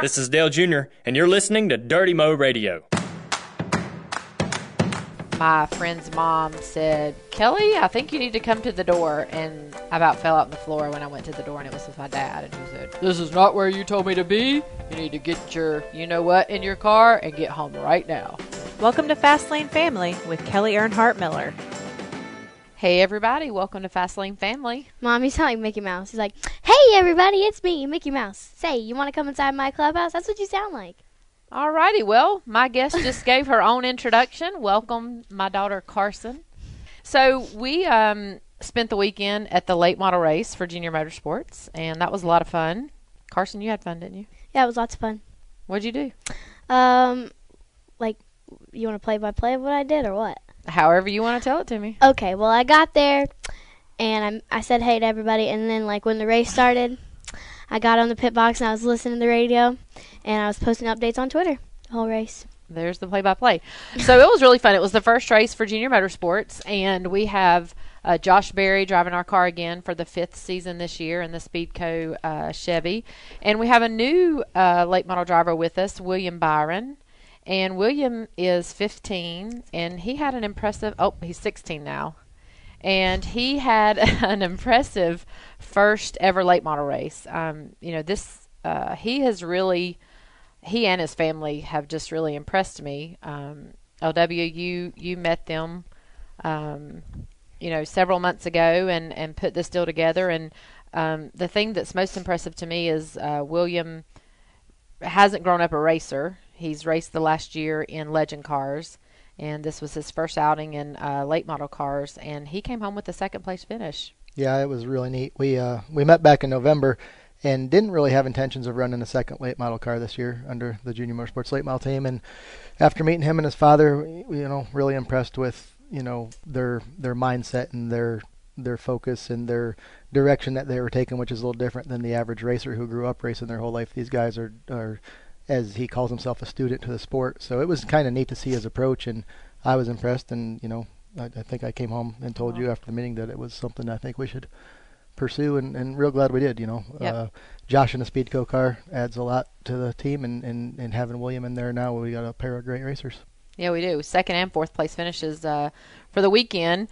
This is Dale Jr., and you're listening to Dirty Mo Radio. My friend's mom said, Kelly, I think you need to come to the door. And I about fell out on the floor when I went to the door, and it was with my dad. And he said, This is not where you told me to be. You need to get your, you know what, in your car and get home right now. Welcome to Fast Lane Family with Kelly Earnhardt Miller. Hey, everybody, welcome to Fast Lane Family. Mom, you like Mickey Mouse. He's like, "Hey, everybody, it's me, Mickey Mouse. Say, you want to come inside my clubhouse? That's what you sound like." Alrighty, well, my guest just gave her own introduction. Welcome, my daughter Carson. So we um, spent the weekend at the late model race for Junior Motorsports, and that was a lot of fun. Carson, you had fun, didn't you? Yeah, it was lots of fun. What'd you do? Um, like, you want to play by play of what I did or what? However you want to tell it to me. Okay, well, I got there, and I I said hey to everybody, and then like when the race started, I got on the pit box and I was listening to the radio, and I was posting updates on Twitter the whole race. There's the play-by-play. So it was really fun. It was the first race for Junior Motorsports, and we have uh, Josh Berry driving our car again for the fifth season this year in the Speedco uh, Chevy, and we have a new uh, late model driver with us, William Byron. And William is 15, and he had an impressive. Oh, he's 16 now, and he had an impressive first ever late model race. Um, you know, this uh, he has really, he and his family have just really impressed me. Um, LW, you you met them, um, you know, several months ago, and and put this deal together. And um, the thing that's most impressive to me is uh, William hasn't grown up a racer. He's raced the last year in legend cars, and this was his first outing in uh, late model cars, and he came home with a second place finish. Yeah, it was really neat. We uh, we met back in November and didn't really have intentions of running a second late model car this year under the Junior Motorsports late model team. And after meeting him and his father, you know, really impressed with you know their their mindset and their their focus and their direction that they were taking, which is a little different than the average racer who grew up racing their whole life. These guys are are as he calls himself a student to the sport. So it was kind of neat to see his approach, and I was impressed. And you know, I, I think I came home and told you after the meeting that it was something I think we should pursue, and, and real glad we did. You know, Yep. uh, Josh in a Speedco car adds a lot to the team, and, and, and having William in there now, we got a pair of great racers. Yeah, we do. Second and fourth place finishes uh, for the weekend.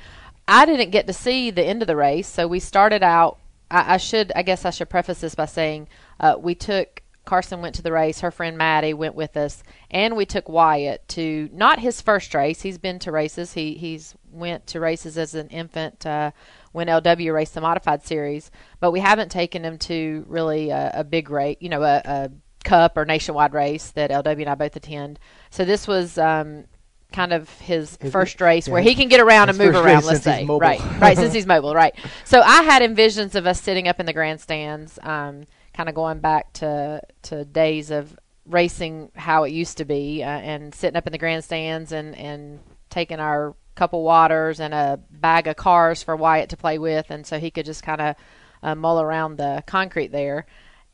I didn't get to see the end of the race, so we started out. I, I should, I guess, I should preface this by saying uh, we took Carson went to the race. Her friend Maddie went with us, and we took Wyatt to not his first race. He's been to races. He he's went to races as an infant uh, when LW raced the modified series, but we haven't taken him to really a, a big race. You know, a, a cup or nationwide race that LW and I both attend. So this was um, kind of his His- first race where he can get around and move around. Let's say right, right since he's mobile, right. So I had envisions of us sitting up in the grandstands, um, kind of going back to to days of racing how it used to be, uh, and sitting up in the grandstands and and taking our couple waters and a bag of cars for Wyatt to play with, and so he could just kind of uh, mull around the concrete there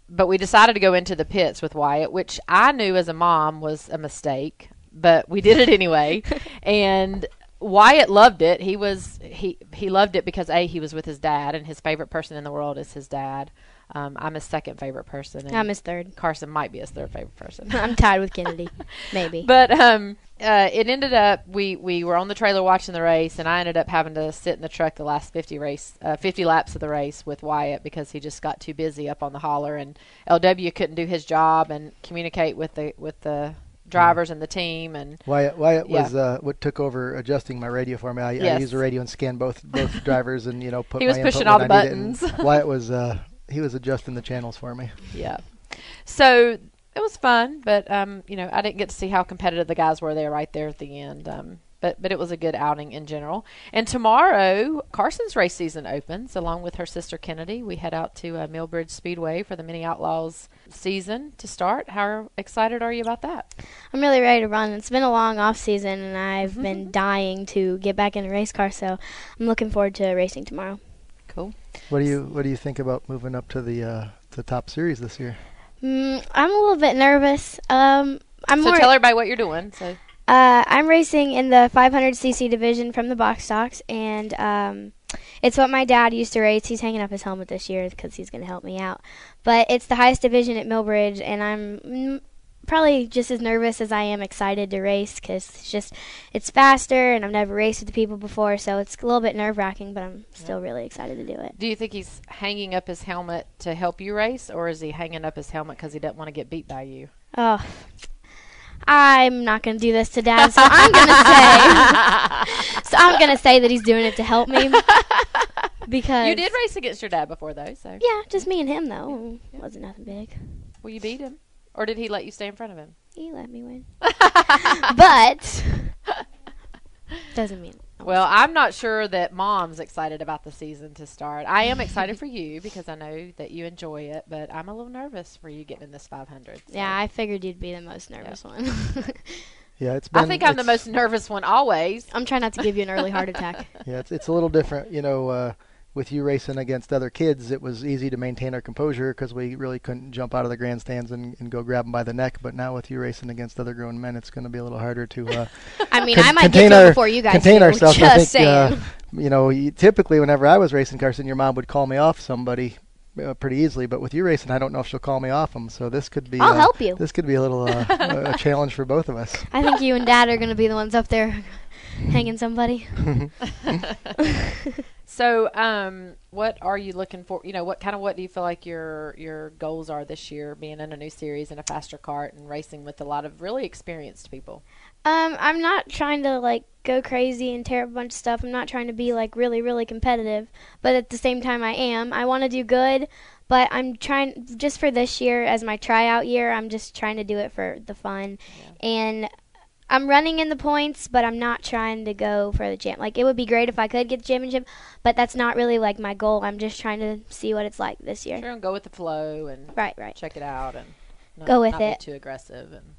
but we decided to go into the pits with Wyatt, which I knew as a mom was a mistake, but we did it anyway. and Wyatt loved it. He was he he loved it because a he was with his dad, and his favorite person in the world is his dad. Um, I'm his second favorite person. And I'm his third. Carson might be his third favorite person. I'm tied with Kennedy, maybe. But um, uh, it ended up we we were on the trailer watching the race, and I ended up having to sit in the truck the last fifty race, uh, fifty laps of the race with Wyatt because he just got too busy up on the hauler, and LW couldn't do his job and communicate with the with the drivers and the team, and Wyatt, Wyatt Yeah. was uh, what took over adjusting my radio for me. I, I Yes. used the radio and scanned both both drivers, and you know put He my was pushing all the I buttons. Wyatt was uh, he was adjusting the channels for me. yeah. So it was fun, but um, you know, I didn't get to see how competitive the guys were there right there at the end. Um, but but it was a good outing in general. And tomorrow, Carson's race season opens along with her sister Kennedy. We head out to uh, Millbridge Speedway for the Mini Outlaws season to start. How excited are you about that? I'm really ready to run. It's been a long off season, and I've Mm-hmm. been dying to get back in a race car. So I'm looking forward to racing tomorrow. Cool. What do you what do you think about moving up to the uh, to top series this year? Mm, I'm a little bit nervous. Um, I'm so more. tell everybody what you're doing. So Uh, I'm racing in the 500cc division from the box stocks, and um, It's what my dad used to race. He's hanging up his helmet this year because he's going to help me out. But it's the highest division at Millbridge, and I'm mm, probably just as nervous as I am excited to race because it's just it's faster, and I've never raced with the people before, so it's a little bit nerve wracking. But I'm still really excited to do it. Do you think he's hanging up his helmet to help you race, or is he hanging up his helmet because he doesn't want to get beat by you? Oh. I'm not gonna do this to Dad, so I'm gonna say. so I'm gonna say that he's doing it to help me because You did race against your dad before, though, so Yeah, just me and him though. Wasn't nothing big. Well, you beat him, or did he let you stay in front of him? He let me win, but doesn't mean. Well, I'm not sure that mom's excited about the season to start. I am excited for you because I know that you enjoy it, but I'm a little nervous for you getting in this 500. so. Yeah, I figured you'd be the most nervous one. Yeah, it's been. I think I'm the most nervous one always. I'm trying not to give you an early heart attack. Yeah, it's it's a little different. You know, uh, with you racing against other kids, it was easy to maintain our composure because we really couldn't jump out of the grandstands and, and go grab them by the neck. But now with you racing against other grown men, it's going to be a little harder to. Uh, I mean, Con- I might contain get to it our- before you guys contain do. ourselves. Just I think, saying. uh, you know, you, typically whenever I was racing Carson, your mom would call me off somebody uh, pretty easily. But with you racing, I don't know if she'll call me off them. So this could be. I'll uh, help you. This could be a little uh, a a challenge for both of us. I think you and Dad are going to be the ones up there hanging somebody. So, um, what are you looking for? You know, what kind of what do you feel like your your goals are this year, being in a new series and a faster cart and racing with a lot of really experienced people? Um, I'm not trying to like go crazy and tear up a bunch of stuff. I'm not trying to be like really, really competitive, but at the same time, I am. I want to do good, but I'm trying just for this year as my tryout year. I'm just trying to do it for the fun, and I'm running in the points, but I'm not trying to go for the champ. Like it would be great if I could get the championship, but that's not really like my goal. I'm just trying to see what it's like this year. Sure, and go with the flow and Right, right. check it out and not, Go with not it. Be too aggressive and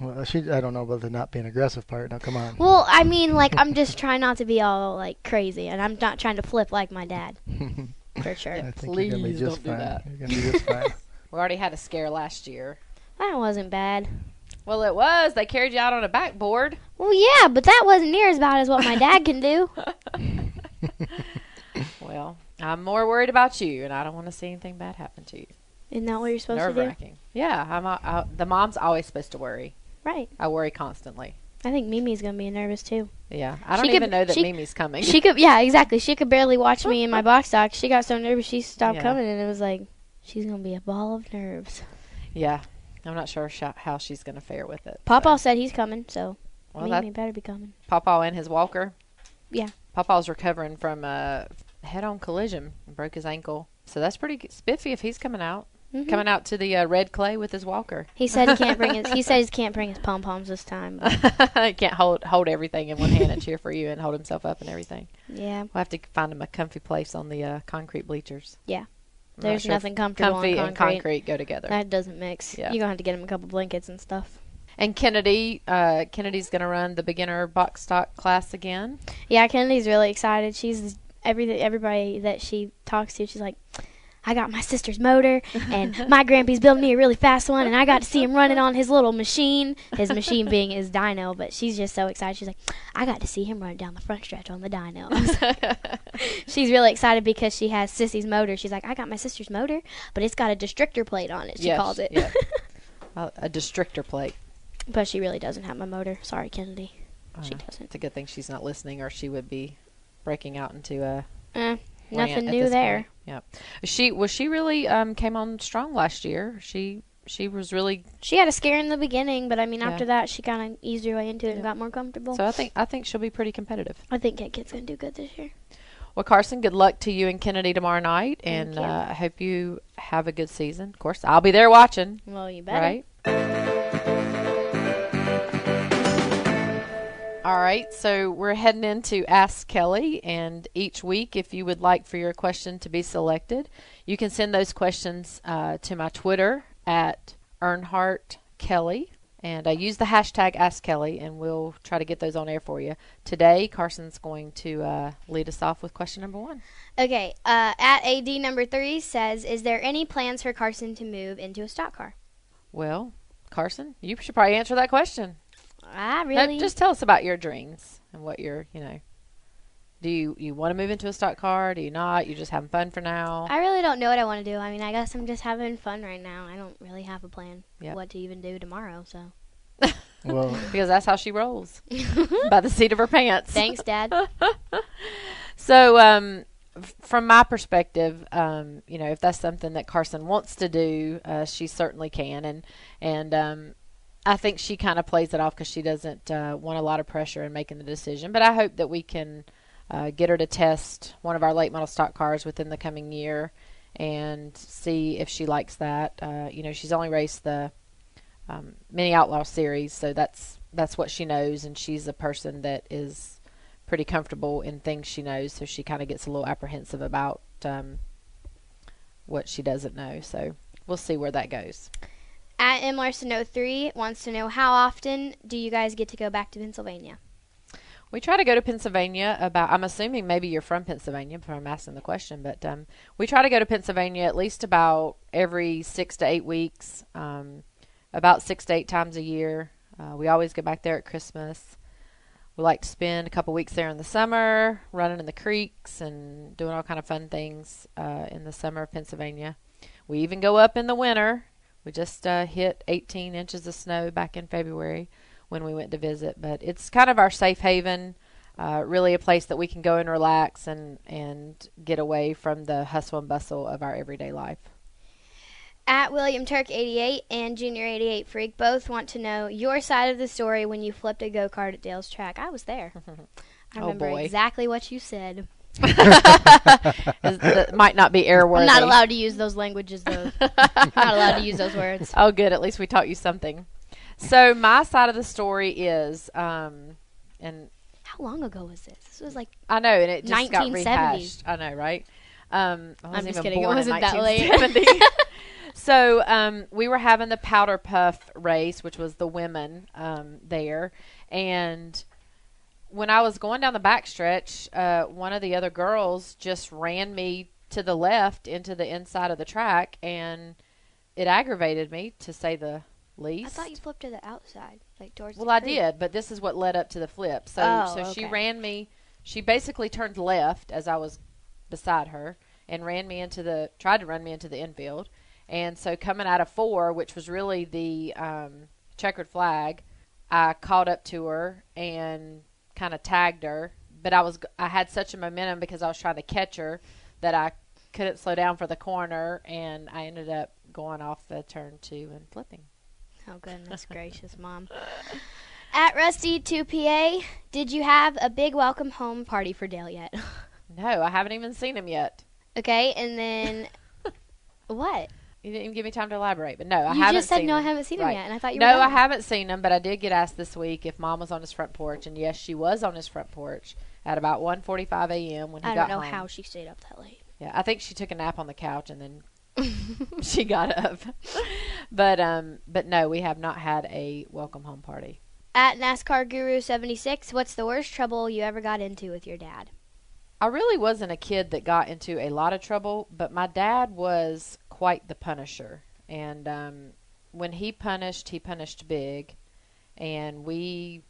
Well, she. I don't know about the not being aggressive part. Now, come on. Well, I mean, like I'm just trying not to be all like crazy, and I'm not trying to flip like my dad. For sure. I think you're gonna be Please just don't do fine. that. You're gonna be just fine. we already had a scare last year. That wasn't bad. Well, it was. They carried you out on a backboard. Well, yeah, but that wasn't near as bad as what my dad can do. Well, I'm more worried about you, and I don't want to see anything bad happen to you. Isn't that what you're supposed Nerve to do? wracking. Yeah, I'm. I, the mom's always supposed to worry. Right. I worry constantly. I think Mimi's gonna be nervous too. Yeah, I don't She could- even know that she- Mimi's coming. She could, yeah, exactly. She could barely watch me in my box stock. She got so nervous she stopped Yeah. coming, and it was like, she's gonna be a ball of nerves. yeah, I'm not sure sh- how she's going to fare with it. Pawpaw so. said he's coming, so well, that better be coming. Pawpaw and his walker. Yeah. Pawpaw's recovering from a head-on collision, broke his ankle, so that's pretty spiffy if he's coming out. Mhm. Coming out to the uh, red clay with his walker. He said he can't bring his. He said he can't bring his pom poms this time. He can't hold hold everything in one hand and cheer for you and hold himself up and everything. yeah, We'll have to find him a comfy place on the uh, concrete bleachers. Yeah. There's sure nothing comfortable comfy on and concrete. concrete go together. That doesn't mix. Yeah. You're gonna have to get him a couple blankets and stuff. And Kennedy, uh, Kennedy's going to run the beginner box stock class again. Yeah, Kennedy's really excited. She's every everybody that she talks to. She's like, I got my sister's motor, and my grandpa's building me a really fast one, and I got to see him running on his little machine. His machine being his dyno, but she's just so excited. She's like, I got to see him run down the front stretch on the dyno. she's really excited because she has Sissy's motor. She's like, I got my sister's motor, but it's got a districtor plate on it. She Yes, calls it. yeah. a, a districtor plate. but she really doesn't have my motor. Sorry, Kennedy. I She doesn't. It's a good thing she's not listening, or she would be breaking out into a Eh, nothing new there. point. Yep. She was she really um, came on strong last year. She she was really She had a scare in the beginning, but I mean, Yeah. after that, she kind of eased her way into it and got more comfortable. so. I think I think she'll be pretty competitive. I think Kit Kit's gonna do good this year. Well, Carson, good luck to you and Kennedy tomorrow night, Thank and uh, I hope you have a good season. Of course, I'll be there watching. Well, you better. Right. All right, so we're heading into Ask Kelly, and each week, if you would like for your question to be selected, you can send those questions uh, to my Twitter at Earnhardt Kelly, and I use the hashtag Ask Kelly, and we'll try to get those on air for you. Today, Carson's going to uh, lead us off with question number one. Okay. Uh, at AD number three says, "Is there any plans for Carson to move into a stock car?" Well, Carson, you should probably answer that question. I Now, really just tell us about your dreams and what you're, you know, Do you you want to move into a stock car? Do you not? You just having fun for now? I really don't know what I want to do. I mean, I guess I'm just having fun right now. I don't really have a plan Yep. what to even do tomorrow. So Well, because that's how she rolls by the seat of her pants. thanks, Dad. So, um, f- from my perspective, um, you know, if that's something that Carson wants to do, uh, she certainly can, and and um, I think she kind of plays it off because she doesn't uh, want a lot of pressure in making the decision. But I hope that we can uh, get her to test one of our late model stock cars within the coming year and see if she likes that. Uh, you know, she's only raced the um, mini outlaw series, so that's that's what she knows, and she's a person that is pretty comfortable in things she knows, so she kind of gets a little apprehensive about um, what she doesn't know. So we'll see where that goes. At M Larson 03 wants to know how often do you guys get to go back to Pennsylvania? We try to go to Pennsylvania about. I'm assuming maybe you're from Pennsylvania before I'm asking the question, but um, we try to go to Pennsylvania at least about every six to eight weeks, um, about six to eight times a year. Uh, we always go back there at Christmas. We like to spend a couple weeks there in the summer, running in the creeks and doing all kind of fun things uh, in the summer of Pennsylvania. We even go up in the winter. We just uh, hit 18 inches of snow back in February when we went to visit. But it's kind of our safe haven, uh, really a place that we can go and relax and, and get away from the hustle and bustle of our everyday life. At William Turk 88 and Junior 88 Freak both want to know your side of the story when you flipped a go kart at Dale's track. I was there. I Oh, remember boy. exactly what you said. That might not be airworthy. I'm not allowed to use those languages, though. not allowed to use those words. Oh, good. At least we taught you something. So my side of the story is, um, and How long ago was this? This was like I know, and it just got 1970. rehashed. I know, right? Um, I I'm wasn't just kidding. It wasn't that late. 1970. so um, we were having the powder puff race, which was the women um, there, and when I was going down the backstretch, uh, one of the other girls just ran me to the left into the inside of the track, and it aggravated me to say the least. I thought you flipped to the outside, like towards. Well, I did, but this is what led up to the flip. So, Oh, so she ran me. She basically turned left as I was beside her and ran me into the tried to run me into the infield. And so coming out of four, which was really the um, checkered flag, I caught up to her and kind of tagged her. But I was I had such a momentum because I was trying to catch her that I couldn't slow down for the corner, and I ended up going off the turn two and flipping. Oh goodness gracious, mom. At Rusty 2PA, did you have a big welcome home party for Dale yet? No, I haven't even seen him yet. okay, and then what? You didn't even give me time to elaborate, but no, I you haven't You just said seen no, I haven't seen him Right. yet, and I thought you No. I haven't seen him, but I did get asked this week if Mom was on his front porch, and yes, she was on his front porch at about 1:45 a.m. when he I got home. I don't know home. how she stayed up that late. Yeah, I think she took a nap on the couch and then she got up. but um, but no, we have not had a welcome home party. At NASCAR Guru 76, what's the worst trouble you ever got into with your dad? I really wasn't a kid that got into a lot of trouble, but my dad was quite the punisher. And um, when he punished, he punished big. And we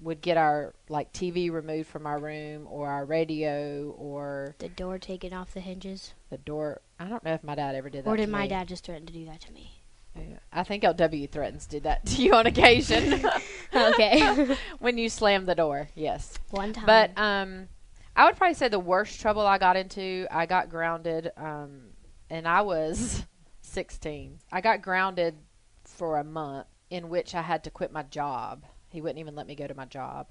would get our like TV removed from our room or our radio or The door taken off the hinges, the door. I don't know if my dad ever did that. or did my me. dad just threaten to do that to me? Yeah. I think LW threatens to do that to you on occasion Okay, when you slam the door. Yes. one time. But um, I would probably say the worst trouble I got into, I got grounded, um, and I was 16. I got grounded for a month, in which I had to quit my job. He wouldn't even let me go to my job,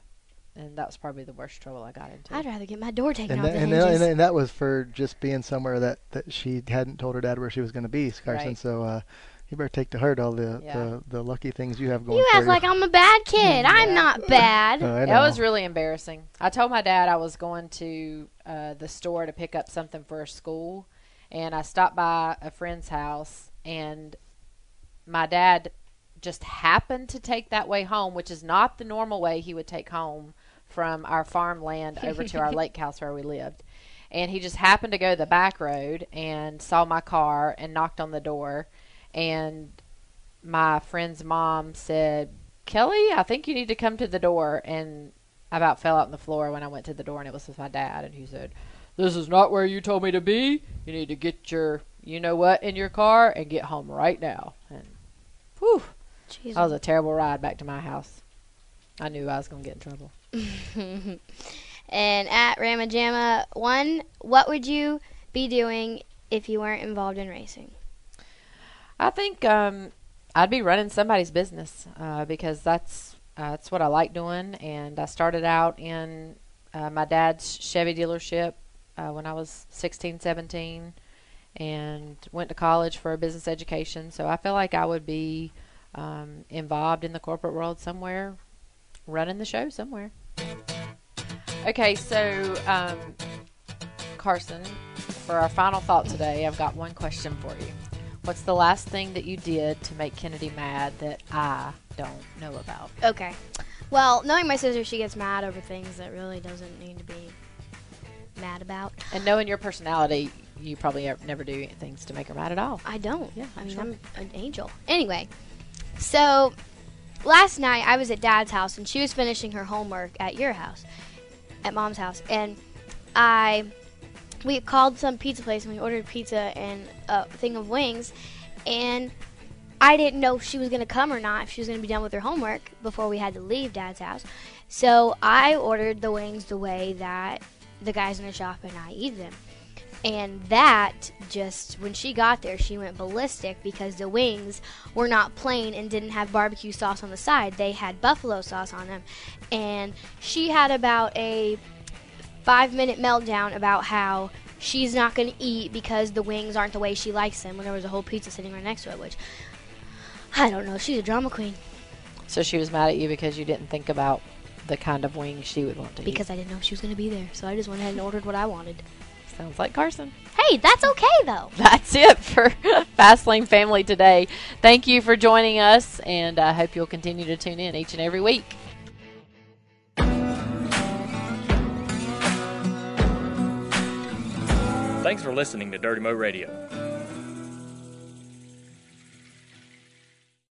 and that was probably the worst trouble I got into. I'd rather get my door taken and off that, the and, hinges. that, and that was for just being somewhere that, that she hadn't told her dad where she was going to be, Carson. Right. So uh, you better take to heart all the, Yeah. the, the lucky things you have going you for act like I'm a bad kid. I'm not bad. Oh, That was really embarrassing. I told my dad I was going to uh, the store to pick up something for school, and I stopped by a friend's house, and my dad just happened to take that way home, which is not the normal way he would take home from our farmland over to our lake house where we lived. And he just happened to go the back road and saw my car and knocked on the door. And my friend's mom said, Kelly, I think you need to come to the door. And I about fell out on the floor when I went to the door, and it was with my dad, and he said, "This is not where you told me to be. You need to get your, you know what, in your car and get home right now." And, whew, that was a terrible ride back to my house. I knew I was gonna get in trouble. and at Ramajama one, what would you be doing if you weren't involved in racing? I think um, I'd be running somebody's business uh, because that's uh, that's what I like doing. And I started out in uh, my dad's Chevy dealership uh, when I was 16, 17, and went to college for a business education. So I feel like I would be um, involved in the corporate world somewhere, running the show somewhere. Okay, so um, Carson, for our final thought today, I've got one question for you. What's the last thing that you did to make Kennedy mad that I don't know about? Okay. Well, knowing my sister, she gets mad over things that really doesn't need to be mad about. And knowing your personality, you probably never do things to make her mad at all. I don't. Yeah, I mean, sure. I'm an angel. Anyway, so last night I was at Dad's house and she was finishing her homework at your house, at Mom's house, and I we called some pizza place and we ordered pizza and a thing of wings, and I didn't know if she was gonna come or not, if she was gonna be done with her homework before we had to leave Dad's house. So I ordered the wings the way that the guys in the shop and I eat them. And that just, when she got there, she went ballistic because the wings were not plain and didn't have barbecue sauce on the side. They had buffalo sauce on them. And she had about a five minute meltdown about how she's not going to eat because the wings aren't the way she likes them when there was a whole pizza sitting right next to it, which I don't know. She's a drama queen So she was mad at you because you didn't think about the kind of wings she would want to because I didn't know if she was going to be there. So I just went ahead and ordered what I wanted. Sounds like Carson. Hey, that's okay though. That's it for Fastlane Family today. Thank you for joining us, and I hope you'll continue to tune in each and every week. Thanks for listening to Dirty Mo Radio.